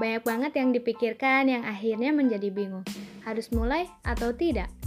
Banyak banget yang dipikirkan yang akhirnya menjadi bingung. Harus mulai atau tidak?